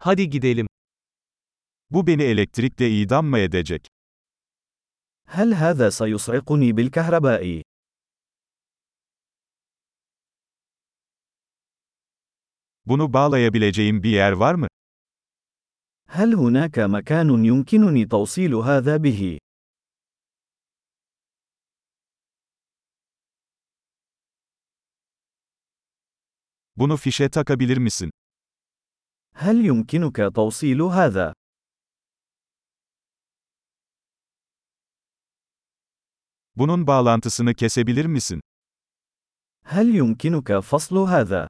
Hadi gidelim. Bu beni elektrikle idam mı edecek? هل هذا سيصعقني بالكهرباء؟ Bunu bağlayabileceğim bir yer var mı? هل هناك مكان يمكنني توصيل هذا به؟ Bunu fişe takabilir misin? هل يمكنك توصيل هذا؟ Bunun bağlantısını kesebilir misin? هل يمكنك فصل هذا؟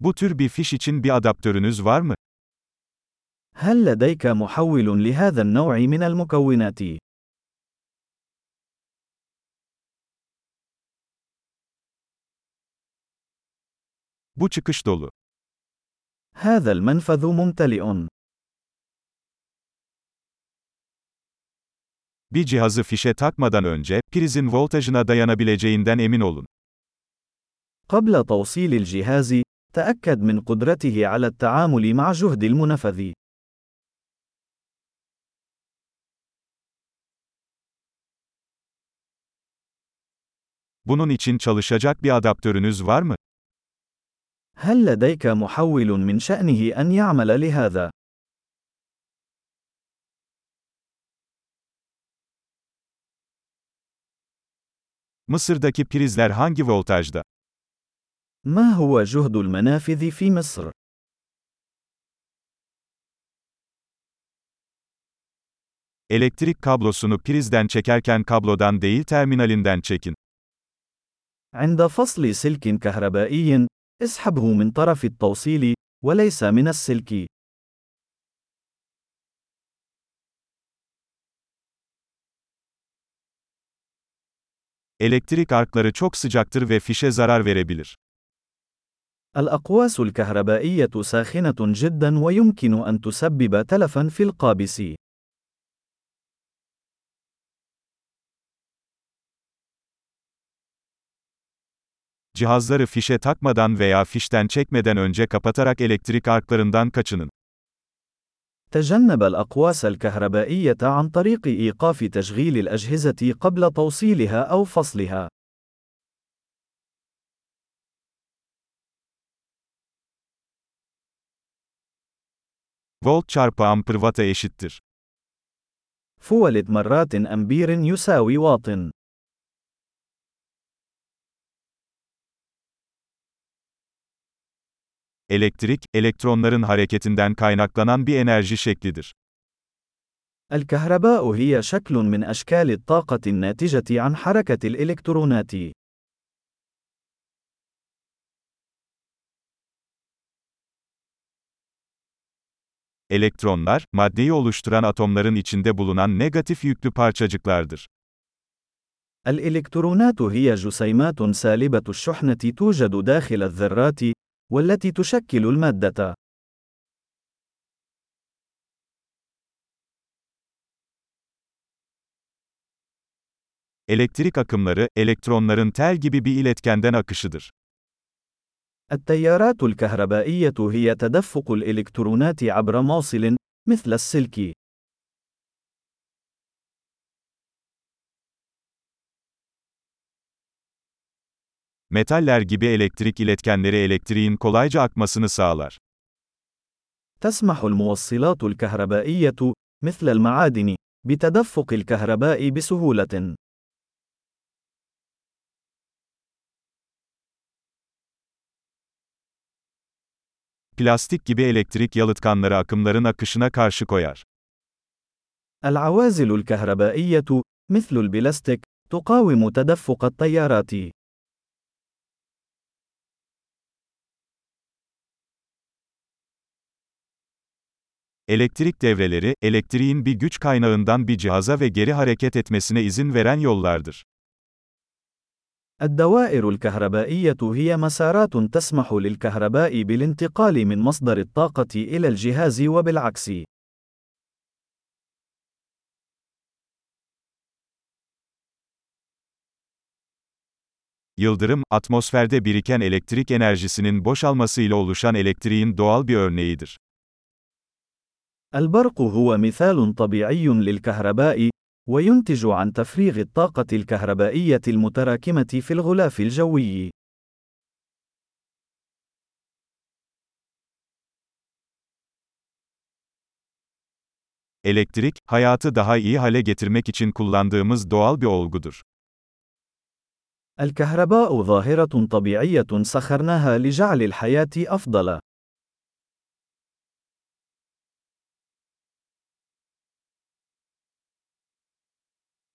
Bu tür bir fiş için bir adaptörünüz var mı? هل لديك محول لهذا النوع من المكونات؟ Bu çıkış dolu. هذا المنفذ ممتلئ. Bir cihazı fişe takmadan önce, prizin voltajına dayanabileceğinden emin olun. قبل توصيل الجهاز، تأكد من قدرته على التعامل مع جهد المنفذ. Bunun için çalışacak bir adaptörünüz var mı? هل لديك محول من شأنه أن يعمل لهذا؟ Mısır'daki prizler hangi voltajda? ما هو جهد المنافذ في مصر؟ Elektrik kablosunu prizden çekerken kablodan değil terminalinden çekin. عند فصل سلك كهربائي، اسحبه من طرف التوصيل، وليس من السلك. Elektrik arkları çok sıcaktır ve fişe zarar verebilir. الأقواس الكهربائية ساخنة جدا ويمكن أن تسبب تلفا في القابس. Cihazları fişe takmadan veya fişten çekmeden önce kapatarak elektrik arklarından kaçının. تجنب الأقواس الكهربائية عن طريق إيقاف تشغيل الأجهزة قبل توصيلها أو فصلها. Volt çarpı amper watt'a eşittir. فولد مرات أمبير يساوي واط. Elektrik, elektronların hareketinden kaynaklanan bir enerji şeklidir. الكهرباء هي شكل من أشكال الطاقة الناتجة عن حركة الإلكترونات. Elektronlar, maddeyi oluşturan atomların içinde bulunan negatif yüklü parçacıklardır. الإلكترونات هي جسيمات سالبة الشحنة توجد داخل الذرات، والتي تشكل المادة. Elektrik akımları, elektronların tel gibi bir iletkenden akışıdır. التيارات الكهربائية هي تدفق الإلكترونات عبر موصل، مثل السلك. Metaller gibi elektrik iletkenleri elektriğin kolayca akmasını sağlar. تسمح الموصلات الكهربائية، مثل المعادن، بتدفق الكهرباء بسهولة. Plastik gibi elektrik yalıtkanları akımların akışına karşı koyar. العوازل الكهربائية، مثل البلاستيك، تقاوم تدفق التيارات. Elektrik devreleri, elektriğin bir güç kaynağından bir cihaza ve geri hareket etmesine izin veren yollardır. الدوائر الكهربائية هي مسارات تسمح للكهرباء بالانتقال من مصدر الطاقة إلى الجهاز وبالعكس. Yıldırım, atmosferde biriken elektrik enerjisinin boşalmasıyla oluşan elektriğin doğal bir örneğidir. البرق هو مثال طبيعي للكهرباء، وينتج عن تفريغ الطاقة الكهربائية المتراكمة في الغلاف الجوي. Elektrik, hayatı daha iyi hale getirmek için kullandığımız doğal bir olgudur. الكهرباء ظاهرة طبيعية سخرناها لجعل الحياة أفضل.